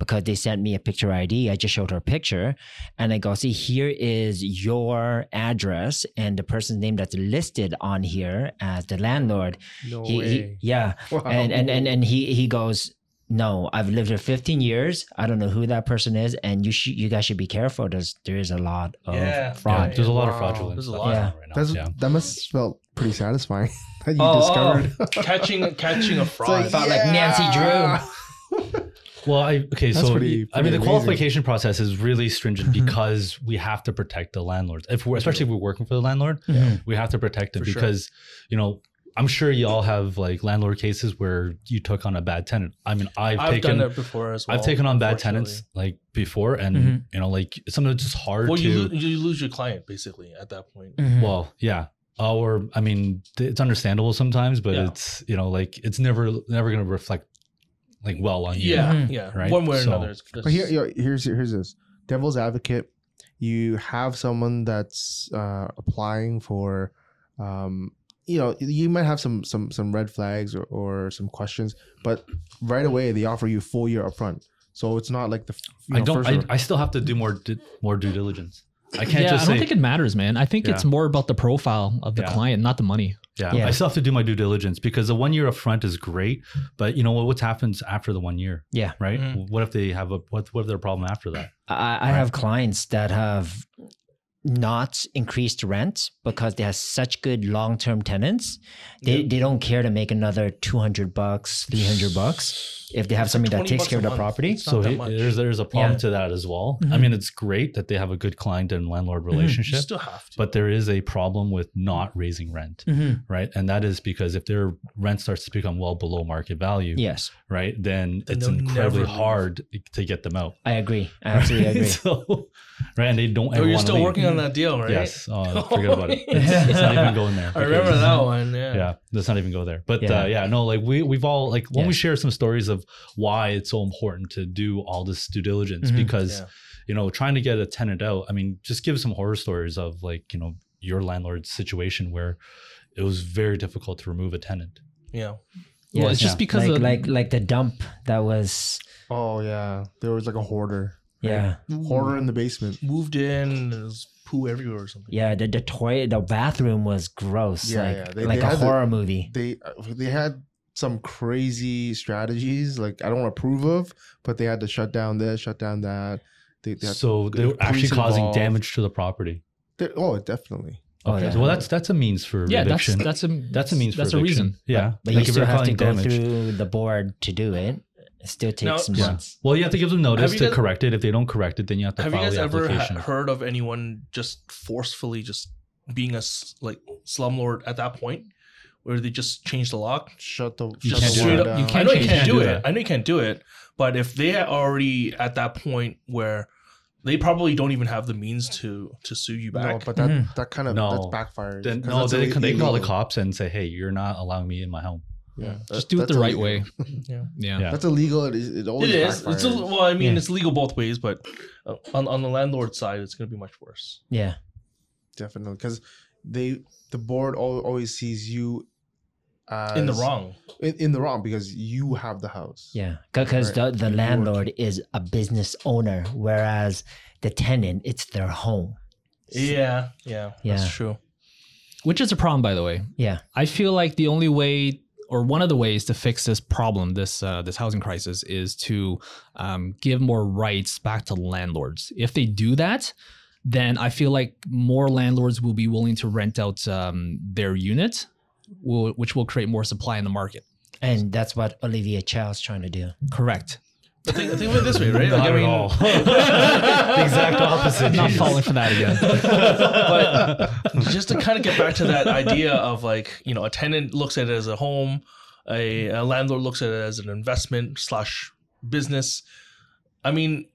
because they sent me a picture ID. I just showed her a picture. And I go, See, here is your address and the person's name that's listed on here as the landlord. No He, way. he, yeah. Wow. And, and, and, and he, he goes, no, I've lived here 15 years. I don't know who that person is, and you should, you guys should be careful. There's, there is a lot of Yeah. Yeah, fraud. there's a lot of Wow. fraudulent There's a lot. Yeah. right now. That's yeah. that must felt pretty satisfying that you Oh, oh, discovered. catching catching a It's fraud. Felt like Nancy yeah. Well, I okay, That's so pretty- I mean, pretty the amazing. qualification process is really stringent Mhm. because we have to protect the landlords. If we're especially if we're working for the landlord, Mhm. we have to protect them For sure. because you know I'm sure you all have like landlord cases where you took on a bad tenant. I mean, I've, I've taken done that before as well. I've taken on bad tenants like before, and Mhm. you know, like sometimes it's just hard Well, to. you, lo- you lose your client basically at that point. Mhm. well, yeah. Uh, or I mean, it's understandable sometimes, but Yeah. it's you know, like it's never never going to reflect like well on you. Yeah, Mhm. yeah. Right? One way or So- another. It's just, But here, here- here's here's this devil's advocate. You have someone that's uh, applying for, um, you know, you might have some some some red flags or, or some questions, but right away they offer you full year upfront. So it's not like the f- you I know, don't. first I, I still have to do more di- more due diligence. I can't yeah, just I don't say. think it matters, man. I think it's more about the profile of the Yeah. client, not the money. yeah, Yeah. I still have to do my due diligence because the one year upfront is great, but you know what? What happens after the one year? Yeah. Right. Mhm. What if they have a what? What if their problem after that? I, I have clients that have not increased rent because they have such good long-term tenants. They, Yeah. they don't care to make another 200 bucks, 300 bucks if they have It's like something that takes care of the month. property. It's So that he- there's there's a problem Yeah. to that as well. I Mhm. mean, it's great that they have a good client and landlord Mhm. you relationship, still have to. but there is a problem with not raising rent, Mhm. right? And that is because if their rent starts to become well below market value, Yes, right, then Then it's incredibly hard to get them out. I agree. I absolutely Right? agree. so, right, and they don't. oh, you're still leave. working on that deal, right? Yes. Oh, forget about it. It's, it's not even going there. I remember that one. Yeah. Yeah, let's not even go there. But Yeah. yeah, uh, yeah no, like we we've all like when we share some stories of why it's so important to do all this due diligence Mhm. because Yeah. you know trying to get a tenant out. I mean, just give some horror stories of like you know your landlord's situation where it was very difficult to remove a tenant. Yeah. Well, Yes. it's just Yeah. because like of, like like the dump that was oh yeah, there was like a hoarder, yeah hoarder in the basement. Moved in. There's poo everywhere or something. yeah the the toilet the bathroom was gross Yeah, like yeah. They- like they a had the- horror movie They they had some crazy strategies like I don't approve of, but they had to shut down this, shut down that. They, they had So they were police actually causing involved. damage to the property. they- oh, definitely. Oh, Okay, yeah. well that's that's a means for yeah, that's eviction. that's a That's a means that's for a reason. Yeah, but Like you still have to go damage. through the board to do it it still takes Now- some Yeah. months Well, you have to give them notice to guys- correct it. If they don't correct it, then you have to Have you file guys the ever ha- application. heard of anyone just forcefully just being a like slumlord at that point, where they just change the lock? Shut the You shut can't the do water that. down. You I can't know you can't do Do it. I know you can't do it. But if they are already at that point where they probably don't even have the means to to sue you back. No, but that Mhm. that kind of No. that's backfired. Then 'cause no, that's they, ille- can, they can call the cops and say, "Hey, you're not allowing me in my home." Yeah, Just that- do it the right illegal. way. yeah. Yeah. Yeah. That's illegal. It, is, it always It is. It's a, well, I mean, Yeah. it's legal both ways, but uh, on on the landlord side, it's going to be much worse. yeah definitely because they the board always sees you as in the wrong. in, in the wrong because you have the house. yeah because Right. the, the You landlord is a business owner whereas the tenant it's their home Yeah, yeah, Yeah. that's true. Which is a problem, by the way. yeah I feel like the only way, or one of the ways to fix this problem, this uh, this housing crisis, is to um, give more rights back to landlords. If they do that, then I feel like more landlords will be willing to rent out um, their unit, will, which will create more supply in the market. and that's what Olivia Chow's trying to do Correct. But think, think of it this way, right? Not Like, I at mean, all. the exact opposite. Not falling for that again. but just to kind of get back to that idea of like you know a tenant looks at it as a home a, a landlord looks at it as an investment slash business. I mean, co-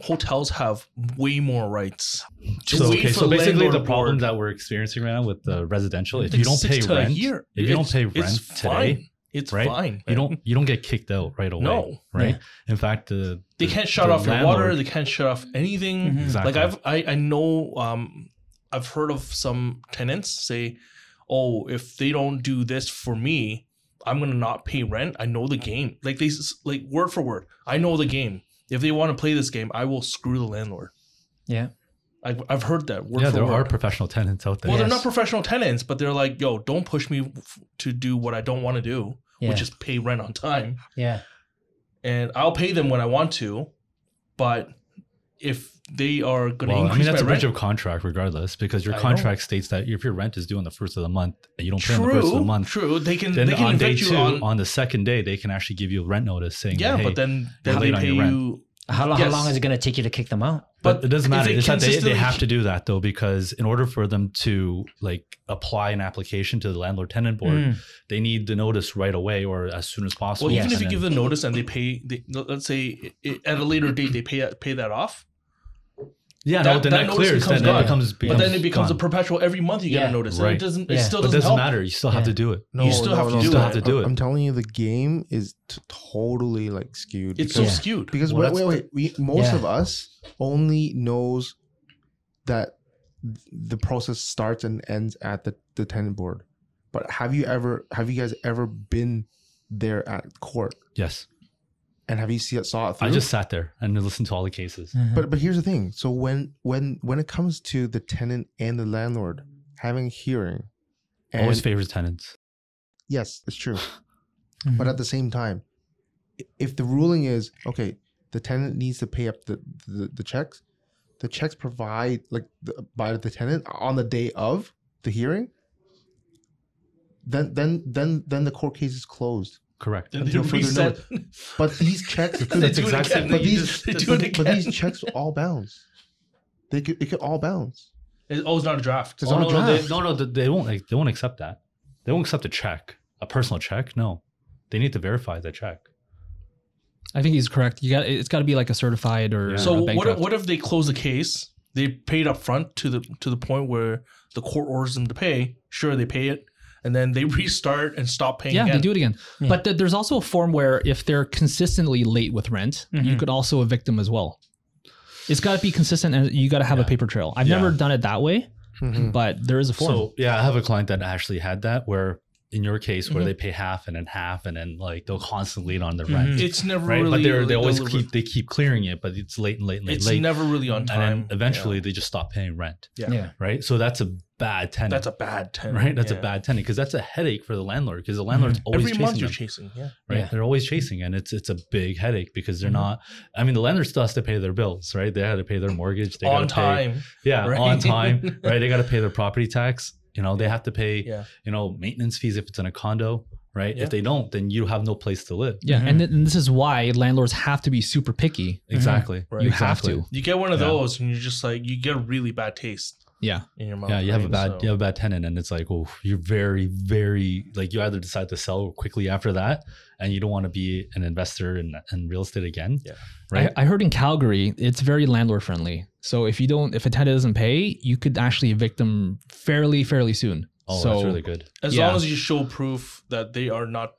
hotels have way more rights. So, okay, so basically the problem board, that we're experiencing right now with the residential, if you don't pay rent, year, if you don't pay it's rent fine. it's right? fine. you don't you don't get kicked out right away. No. right? In fact, the They the- can't shut the off your water. They can't shut off anything. Mhm. Exactly. Like I've I, I know um I've heard of some tenants say, "Oh, if they don't do this for me, I'm gonna not pay rent." I know the game. Like they like word for word. I know the game. If they want to play this game, I will screw the landlord. Yeah. I've, I've heard that word yeah, for there word. are professional tenants out there. well, they're Yes. not professional tenants, but they're like, "Yo, don't push me f- to do what I don't want to do, Yeah. which is pay rent on time." Yeah. and I'll pay them when I want to, but if they are going to Well, I mean that's a breach of contract, regardless, because your I know. contract states that if your rent is due on the first of the month and you don't pay on the first of the month, true, they can then they can on day evict you two, on, on, the second day, they can actually give you a rent notice saying, yeah, that, hey, but then then you're they late on pay your rent. you. How, long Yes. how long is it going to take you to kick them out? But But it doesn't matter. they It's that they, they have to do that though, because in order for them to like apply an application to the landlord tenant board, Mm. they need the notice right away or as soon as possible. Well, even Yes. if you give the notice and they pay, they, let's say i- at a later date they pay pay that off, yeah, that- no, then that that, notice clears. becomes Then it gone. becomes, but then it becomes a perpetual. Every month you get Yeah. a notice, and Right. it doesn't. Yeah. It still But it doesn't, doesn't matter. You still have Yeah. to do it. You still have to You do still that. have to do it. I'm telling you, the game is t- totally like skewed. It's so because- Yeah. skewed. because Well, wait, wait, wait. We, most Yeah. of us only knows that the process starts and ends at the, the tenant board. But have you ever, have you guys ever been there at court Yes, and have you see it, saw it through? I just sat there and listened to all the cases. Mhm. But but here's the thing. So when when when it comes to the tenant and the landlord having a hearing, and Always favors tenants. yes, it's true. Mhm. But at the same time, if the ruling is okay, the tenant needs to pay up the the, the checks, the checks provide like the, by the tenant on the day of the hearing. Then then then then the court case is closed. Correct. Then they Until further reset. But these checks, That's exactly- again. but these just- they but, but these checks all bounce. They could it could all bounce. It- Oh, it's not a draft. It's Oh, not no, a no, they, draft. no, no, they- they won't. Like, they won't accept that. They won't accept a check, a personal check. No, they need to verify the check. I think he's correct. You got it's got to be like a certified or Yeah. a So bank what if, what if they close the case? They paid up front to the to the point where the court orders them to pay. Sure, they pay it, and then they restart and stop paying. yeah, again. they do it again. Yeah. But th- there's also a form where if they're consistently late with rent, you Mhm. could also evict them as well. It's got to be consistent, and you got to have a paper trail. I've Yeah. never done it that way, Mhm. but there is a form. So yeah, I have a client that actually had that where in your case where Mhm. they pay half and then half and then like they'll constantly late on their Mhm. rent. It's never Right. really. but they're they always delivered. keep they keep clearing it, but it's late and late and late. It's late. never really on time. and then eventually they just stop paying rent. Yeah. Yeah. Right. So that's a bad tenant. that's a bad tenant. right. That's yeah. a bad tenant because that's a headache for the landlord because the landlord's always Every chasing month you're them, chasing. Yeah. right? Yeah. They're always chasing, and it's it's a big headache because they're Mhm. not. I mean, the landlord still has to pay their bills, right? They had to pay their mortgage. They on gotta pay- time. yeah, right? on time, right? They got to pay their property tax. You know, they have to pay, Yeah. you know, maintenance fees if it's in a condo, right? Yeah. If they don't, then you have no place to live. yeah, Mhm. and, th- and this is why landlords have to be super picky. Exactly. Right. You have to. You get one of Yeah. those, and you're just like you get a really bad taste Yeah, in your mouth. Yeah, you have a bad So- you have a bad tenant, and it's like, oh, you're very, very like you either decide to sell quickly after that, and you don't want to be an investor in, in real estate again. Yeah. Right. I, I heard in Calgary it's very landlord friendly. So if you don't, if a tenant doesn't pay, you could actually evict them fairly, fairly soon. oh, so, that's really good. As Yeah. long as you show proof that they are not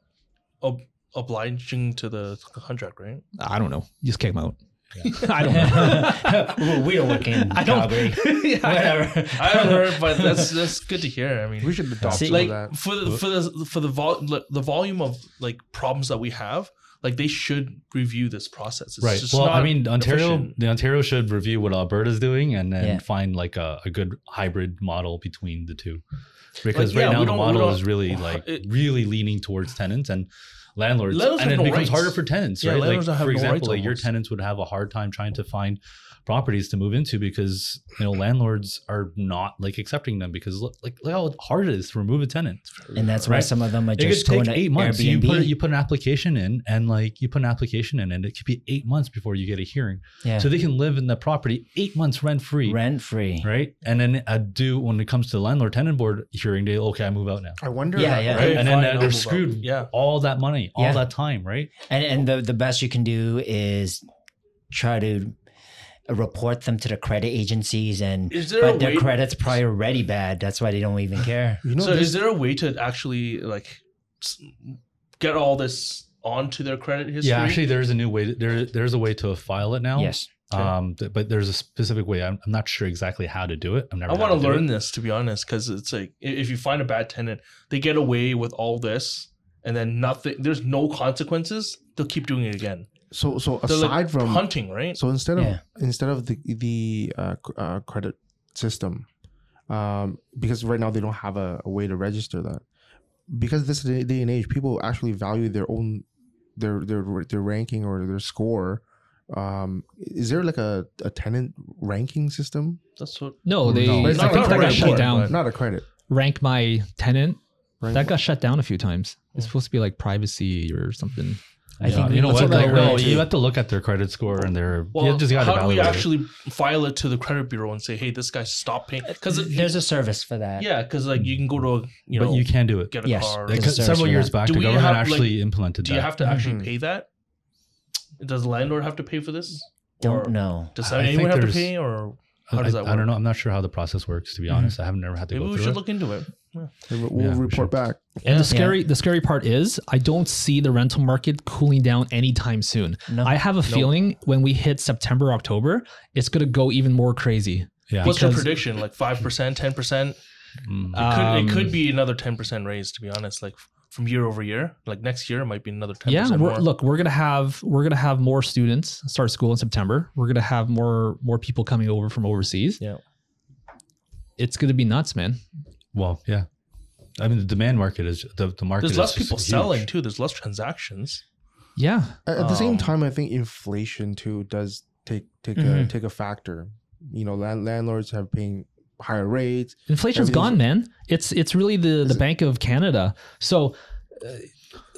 ob- obliging to the contract, right? I don't know. Just kick them out. I don't know. We don't work in I don't. Calgary. yeah, Whatever. I haven't heard, but that's that's good to hear. I mean, We should adopt See, like that. for the for the for the vol- the volume of like problems that we have, like they should review this process. It's right. just Well, I mean, Ontario, efficient. the Ontario should review what Alberta's doing and then Yeah. find like a, a good hybrid model between the two. Because Like, yeah, right now the model is really like it- really leaning towards tenants and landlords, Landlords and it no becomes rights. harder for tenants, Yeah, right? Like for no example, like your tenants would have a hard time trying to find properties to move into because you know landlords are not like accepting them because look, like look how hard it is to remove a tenant. and that's why some of them are It could just going take to eight months. You put you put an application in, and like you put an application in, and it could be eight months before you get a hearing. yeah, So they can live in the property eight months rent free, rent free. right? And then I do when it comes to the landlord tenant board hearing, they okay, I move out now. I wonder. Yeah, yeah. Right. and then I'll they're move out. screwed. Yeah. all that money, all Yeah. that time, right? And and the the best you can do is try to report them to the credit agencies and Is there a but their way? credit's probably already bad. That's why they don't even care. You know, so is there a way to actually like get all this onto their credit history? Yeah, actually, there's a new way. To, there, there's a way to file it now. Yes. Okay. Um, th- but there's a specific way. I'm, I'm not sure exactly how to do it. I'm never. I want to learn it. this to be honest, because it's like if you find a bad tenant, they get away with all this, and then nothing. There's no consequences. They'll keep doing it again. So so They're aside like from hunting, right? So instead of Yeah. instead of the the uh, uh, credit system, um, because right now they don't have a, a way to register that. Because this day, day and age, people actually value their own their their their ranking or their score. Um, is there like a, a tenant ranking system? That's what. No, they No. I It's not think that got credit, shut but- down. Not a credit. Rank my tenant. Rank That got shut down a few times. It's supposed to be like privacy or something. I Yeah, think you know what? to Like, no, into- you have to look at their credit score and their. Well, you just got to how do we actually file it to the credit bureau and say, "Hey, this guy stopped paying"? Because there's a service for that. yeah, because like you can go to a, you know but you can do it. get a Yes, car. there's a several years back, Do the government have, actually implemented that. Do you that. have to actually Mhm. pay that? Does the landlord have to pay for this? Don't Or know. Does I anyone have to pay, or I, how does that work? I don't know. I'm not sure how the process works. To be Mhm. honest, I haven't never had to maybe go we through should it. look into it. We'll Yeah, report sure. back. And Yeah. the scary the scary part is I don't see the rental market cooling down anytime soon. No. I have a feeling when we hit September, October, it's gonna go even more crazy. yeah. What's your prediction? Like five percent, ten percent? Mm. It could, it Um, could be another ten percent raise. To be honest, like from year over year, like next year it might be another ten Yeah, percent we're, more. look, we're gonna have we're gonna have more students start school in September. We're gonna have more more people coming over from overseas. Yeah. It's gonna be nuts, man. Well, yeah. I mean, the demand market is the, the market. There's is less just people huge. selling too. There's less transactions. Yeah. At, at the same Um, time, I think inflation too does take take a Mhm. take a factor. You know, land, landlords have paying higher rates. Inflation's gone, man. It's it's really the the Bank of Canada. So uh,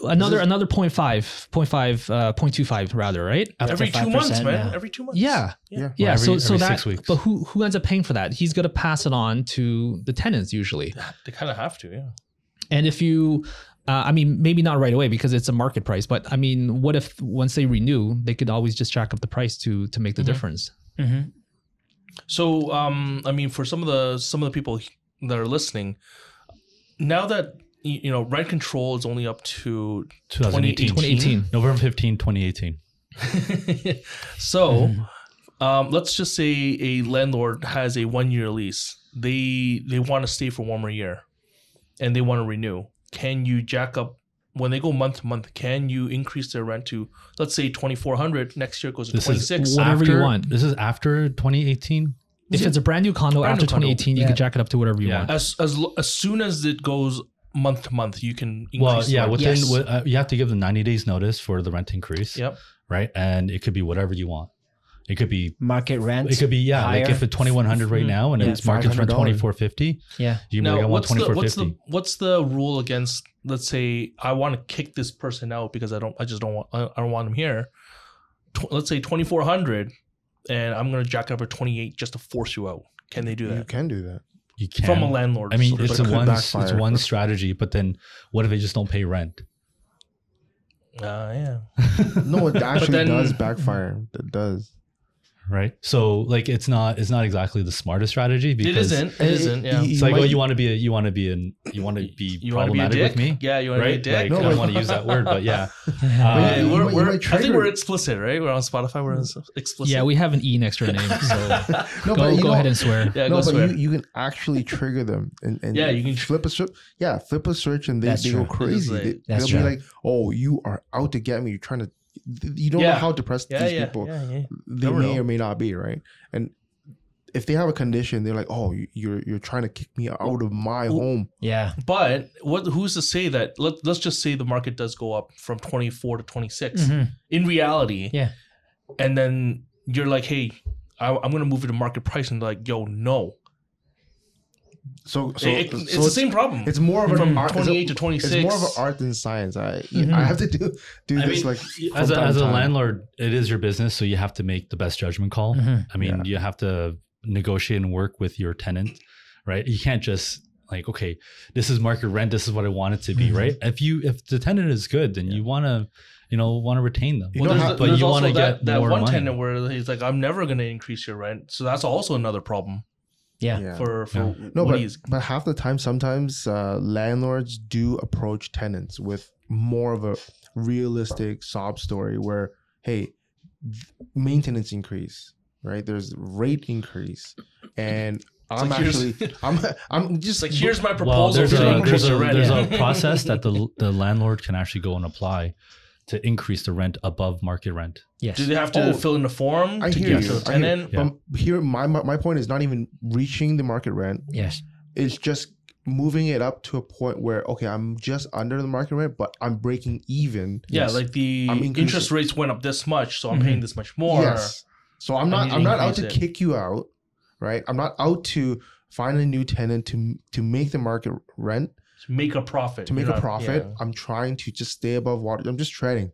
another is- another 0.5, 0.5, uh, 0.25 rather, right? Up to Every two months, 5%, man. yeah. Every two months. Yeah. Yeah. Yeah, every- so so every that six weeks. but who who ends up paying for that? He's going to pass it on to the tenants usually. They kind of have to. Yeah. And if you uh, I mean, maybe not right away because it's a market price, but I mean, what if once they renew, they could always just jack up the price to to make the Mhm. difference? Mhm. So, um, I mean, for some of the some of the people that are listening, now that y- you know rent control is only up to 2018. 2018. November 15, 2018. so, um, let's just say a landlord has a one year lease. They they want to stay for one more year, and they want to renew. Can you jack up when they go month to month? Can you increase their rent to let's say twenty four hundred? Next year it goes to This twenty is six. Whatever you want. This is after 2018. If it's a brand new condo Brand after new condo. 2018, you Yeah. could jack it up to whatever you Yeah. want. As as as soon as it goes month to month, you can increase. Well, yeah, rent. within Yes. wi- uh, you have to give them 90 days notice for the rent increase, Yep. right? And it could be whatever you want. It could be Market rent. it could be yeah, like if it's 2100 right Mhm. now and Yeah, it's market rent $500. 2450, yeah. you can be like I Now, want what's the what's the what's the rule against? Let's say I want to kick this person out because I don't. I just don't want. I, I don't want him here. Tw- let's say twenty four hundred, and I'm gonna jack up to twenty eight just to force you out. Can they do that? You can do that. You can from a landlord? I mean, So- it's But a one it's one strategy, but then what if they just don't pay rent? Ah, yeah. No, it actually then- does backfire. It does. Right. So like it's not it's not exactly the smartest strategy because It isn't. It isn't. Yeah. it's like, might- oh, you want to be a, you want to be an, you want to be You want to be a problematic dick? with me, Yeah. You want right? to be a dick? Like, No, I don't but- want to use that word, but yeah. But Uh, Yeah, you we're, might- you we're, I think we're explicit, right? We're on Spotify. We're explicit. Yeah, we have an E next to our name, so No, go but go know- ahead and swear. yeah, no, go but swear. you, you can actually trigger them and, and Yeah, you can- flip a switch. Yeah, flip a switch and they, That's they go true. crazy. like- they, That's will true. be like, "Oh, you are out to get me. You're trying to." You don't Yeah. know how depressed yeah, these yeah, people yeah, yeah. they Never may know. or may not be, right? And if they have a condition, they're like, "Oh, you- you're you're trying to kick me out of my Well, home." Yeah. But what? Who's to say that? Let, let's just say the market does go up from 24 to 26. Mhm. In reality, Yeah. and then you're like, hey, I, I'm going to move it to market price, and they're like, yo, no. So, so, It- so it's the same problem. It's more of an from art, it's a- 28 to 26. It's more of an art than science. I Mhm. I have to do do I this mean, like as a, as a landlord, it is your business, so you have to make the best judgment call. Mhm. I mean, Yeah. you have to negotiate and work with your tenant, right? You can't just like, okay, this is market rent. This is what I want it to be, Mhm. right? If you if the tenant is good, then you want to, you know, want to retain them. You well, there's, have- but there's you want to get that more one money. tenant where he's like, I'm never going to increase your rent. So that's also another problem Yeah. Yeah. for, for No, what but, he's. but half the time, sometimes uh, landlords do approach tenants with more of a realistic sob story where, hey, maintenance increase, right? There's rate increase, and I'm like, actually, I'm, I'm just like, here's my Well, proposal there's a there's a there's a process that the the landlord can actually go and apply to increase the rent above market rent. Yes. Do they have to Oh, fill in a form I to hear you. to the I hear tenant? Yeah. But here, my my my point is not even reaching the market rent. Yes. It's just moving it up to a point where okay, I'm just under the market rent, but I'm breaking even. Yeah, Yes. like the I'm interest rates went up this much, so I'm Mhm. paying this much more. Yes. So I'm not I'm not out to it. kick you out, right? I'm not out to find a new tenant to to make the market rent To make a profit. to make You're a profit. yeah. I'm trying to just stay above water. I'm just treading,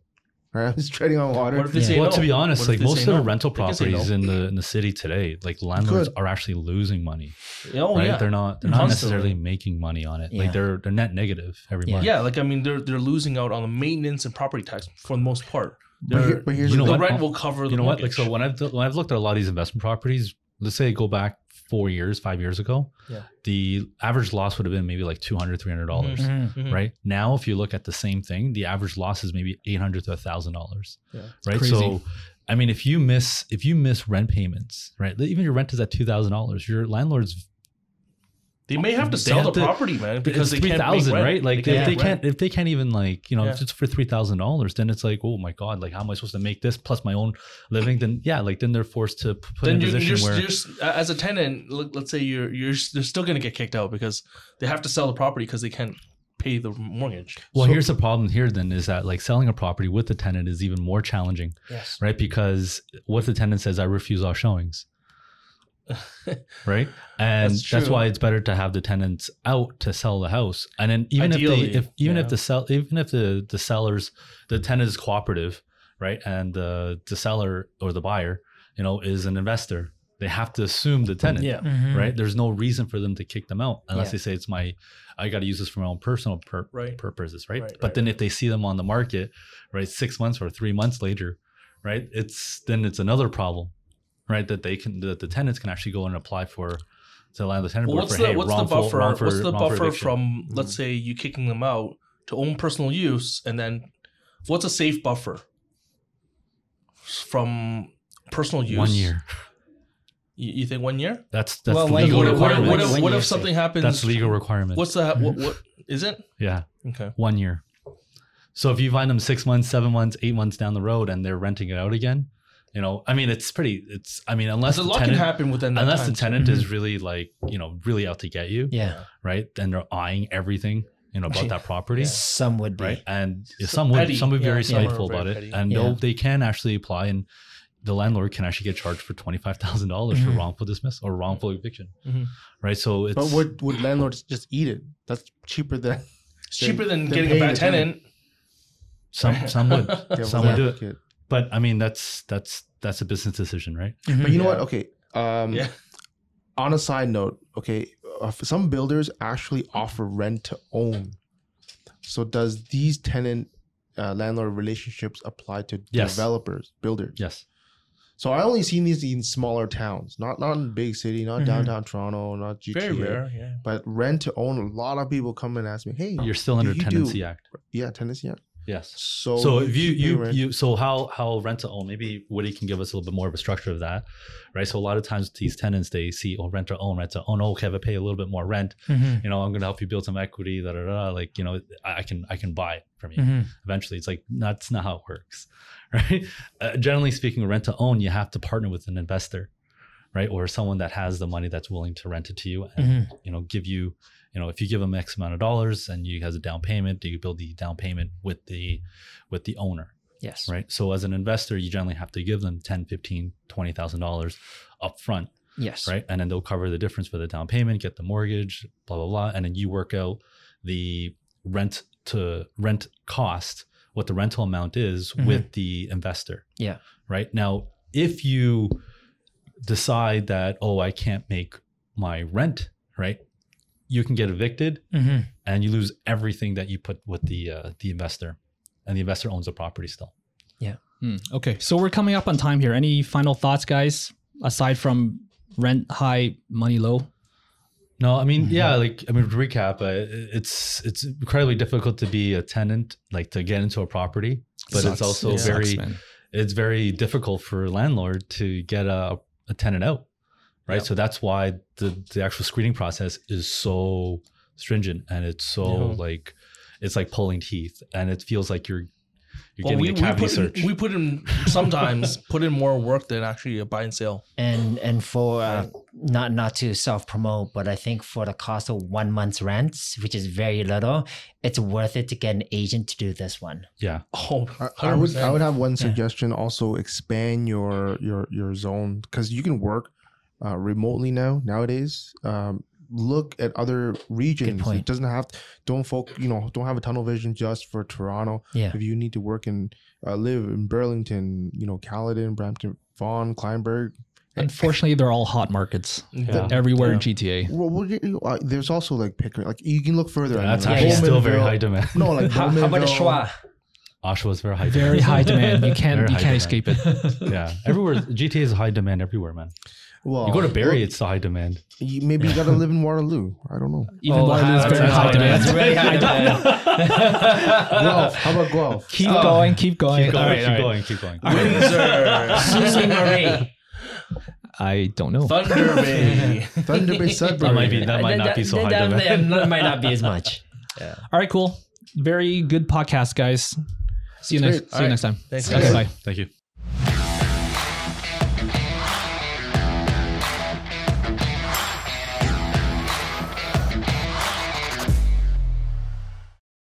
right? I'm just treading on water. What if they Yeah. say well, no? to be honest, What like most say of the no? rental They can say properties no. in the in the city today, like landlords Good. are actually losing money. Oh right? yeah. They're not they're not necessarily making money on it. Yeah. Like they're they're net negative every Yeah. month. Yeah, like I mean, they're they're losing out on the maintenance and property tax for the most part. but, They're- here, but here's You know the the what? rent will cover the you know what? Like so when I've when I've looked at a lot of these investment properties, let's say go back four years, five years ago, Yeah. the average loss would have been maybe like $200, 300 dollars. Mhm. Mhm. Right now, if you look at the same thing, the average loss is maybe eight hundred to a thousand dollars. Yeah. Right. Crazy. So, I mean, if you miss if you miss rent payments, right? Even your rent is at two thousand dollars. Your landlord's They may have to sell have the to- property, man, because it's they three thousand, right? Like They if they can't, rent. if they can't even like you know, if Yeah. it's for three thousand dollars, then it's like, oh my god, like how am I supposed to make this plus my own living? Then yeah, like then they're forced to put then in a position you're, where you're as a tenant. Look, let's say you're you're they're still going to get kicked out because they have to sell the property because they can't pay the mortgage. Well, So- here's the problem here then is that like selling a property with the tenant is even more challenging, Yes. right? Because what the tenant says, I refuse all showings. Right? And That's that's, why it's better to have the tenants out to sell the house. And then even Ideally, if they if even yeah. if the sell even if the the sellers the tenant is cooperative, right? And the the seller or the buyer, you know, is an investor, they have to assume the tenant Yeah. Mhm. right? There's no reason for them to kick them out unless Yeah. they say it's my, I got to use this for my own personal pur- Right. purposes, right? Right, but right, then if they see them on the market, right, six months or three months later, right, it's then it's another problem, right? That they can that the tenants can actually go and apply for to land the tenant Well, board what's for the hey, what's wrongful, the buffer? wrongful- what's the wrongful buffer eviction. from mm-hmm. let's say you kicking them out to own personal use, and then what's a safe buffer from personal use? one year? You, you think one year? That's that's Well, the when legal what you- if, what if, requirement. what if, what if say- something happens? That's legal requirement. What's the what, mm-hmm. what is it? yeah. Okay. one year. So if you find them six months, seven months, eight months down the road, and they're renting it out again, you know, I mean, it's pretty. It's I mean, unless a the lot can happen within that unless time. the tenant is really like you know really out to get you, Yeah. right? Then they're eyeing everything you know about that property, Some would be. right? And So some would petty, some would be yeah, very some spiteful very about it, and Yeah. they'll they can actually apply, and the landlord can actually get charged for twenty five thousand dollars for Mhm. wrongful dismissal or wrongful eviction, Mhm. right? So it's but would would landlords just eat it? That's cheaper than It's cheaper than Then getting a bad tenant. tenant. some some would, some would do it. Advocate. but I mean that's that's that's a business decision, right? But you know Yeah. what? Okay. Um, Yeah. On a side note, okay, uh, some builders actually offer rent to own. So does these tenant uh, landlord relationships apply to Yes. developers, builders? Yes. So I only seen these in smaller towns, not not in big city, not Mhm. downtown Toronto, not GTA. Very rare. Yeah. But rent to own, a lot of people come and ask me, "Hey, You're still under you do- tenancy act. Yeah, tenancy act. Yes. So So if you you you so how how rent to own maybe Woody can give us a little bit more of a structure of that, right? So a lot of times these tenants they see oh rent to own rent to own oh okay if I pay a little bit more rent Mhm. you know I'm gonna help you build some equity da da da like you know I, I can I can buy it from you Mhm. eventually it's like that's not how it works right uh, generally speaking rent to own you have to partner with an investor right? Or someone that has the money that's willing to rent it to you and you know give you you know if you give them X amount of dollars and you has a down payment, you build the down payment with the with the owner, Yes. right? So as an investor, you generally have to give them 10, 15, 20,000 dollars up front, Yes. right? And then they'll cover the difference for the down payment, get the mortgage, blah blah blah, and then you work out the rent to rent cost, what the rental amount is Mhm. with the investor. Yeah. Right now, if you decide that oh I can't make my rent right, you can get evicted hmm and you lose everything that you put with the uh, the investor, and the investor owns the property still. Hmm, okay, so we're coming up on time here. Any final thoughts, guys? Aside from rent high, money low. No, I mean, yeah, like I mean, to recap, uh, it's it's incredibly difficult to be a tenant, like to get into a property, but Sucks. it's also It very sucks, it's very difficult for a landlord to get a, a tenant out, right? So that's why the the actual screening process is so stringent and it's so Yeah. like it's like pulling teeth, and it feels like you're you're Well, getting we, a we cavity put search. in, we put in sometimes put in more work than actually a buy and sell. And and for uh, not not to self promote, but I think for the cost of one month's rent, which is very little, it's worth it to get an agent to do this one. yeah, Oh, I, I would I would have one suggestion. Also, expand your your your zone because you can work uh, remotely now nowadays. Um, look at other regions. point. It doesn't have don't folk you know don't have a tunnel vision just for Toronto. Yeah. If you need to work and uh, live in Burlington, you know Caledon, Brampton, Vaughan, Kleinburg. Unfortunately, they're all hot markets Yeah. everywhere in GTA. Well, well, you- you- uh, there's also like Pickering. Like you can look further. that's like, actually still very high demand. No, like How, how about the Bowmanville. Schwa? Oshawa is very high. Demand. Very high demand. You can't Very you can't demand. escape it. yeah, everywhere GTA is high demand everywhere, man. Well, You go to Barrie, well, it's high demand. you- maybe you got to live in Waterloo. I don't know. Even Oh, Waterloo is very high high demand. That's really high demand. Guelph. How about Guelph? Keep Oh. going, keep going. Keep going, All right, keep all right. going, keep going. Windsor, Sault Ste. Marie. I don't know. Thunder Bay. Thunder Bay Sudbury. That might be that might not be so high that, demand. that might not be as much. Yeah. All right, cool. Very good podcast, guys. See you It's next. great. See you All next time. Thanks, Okay, guys. bye. Thank you.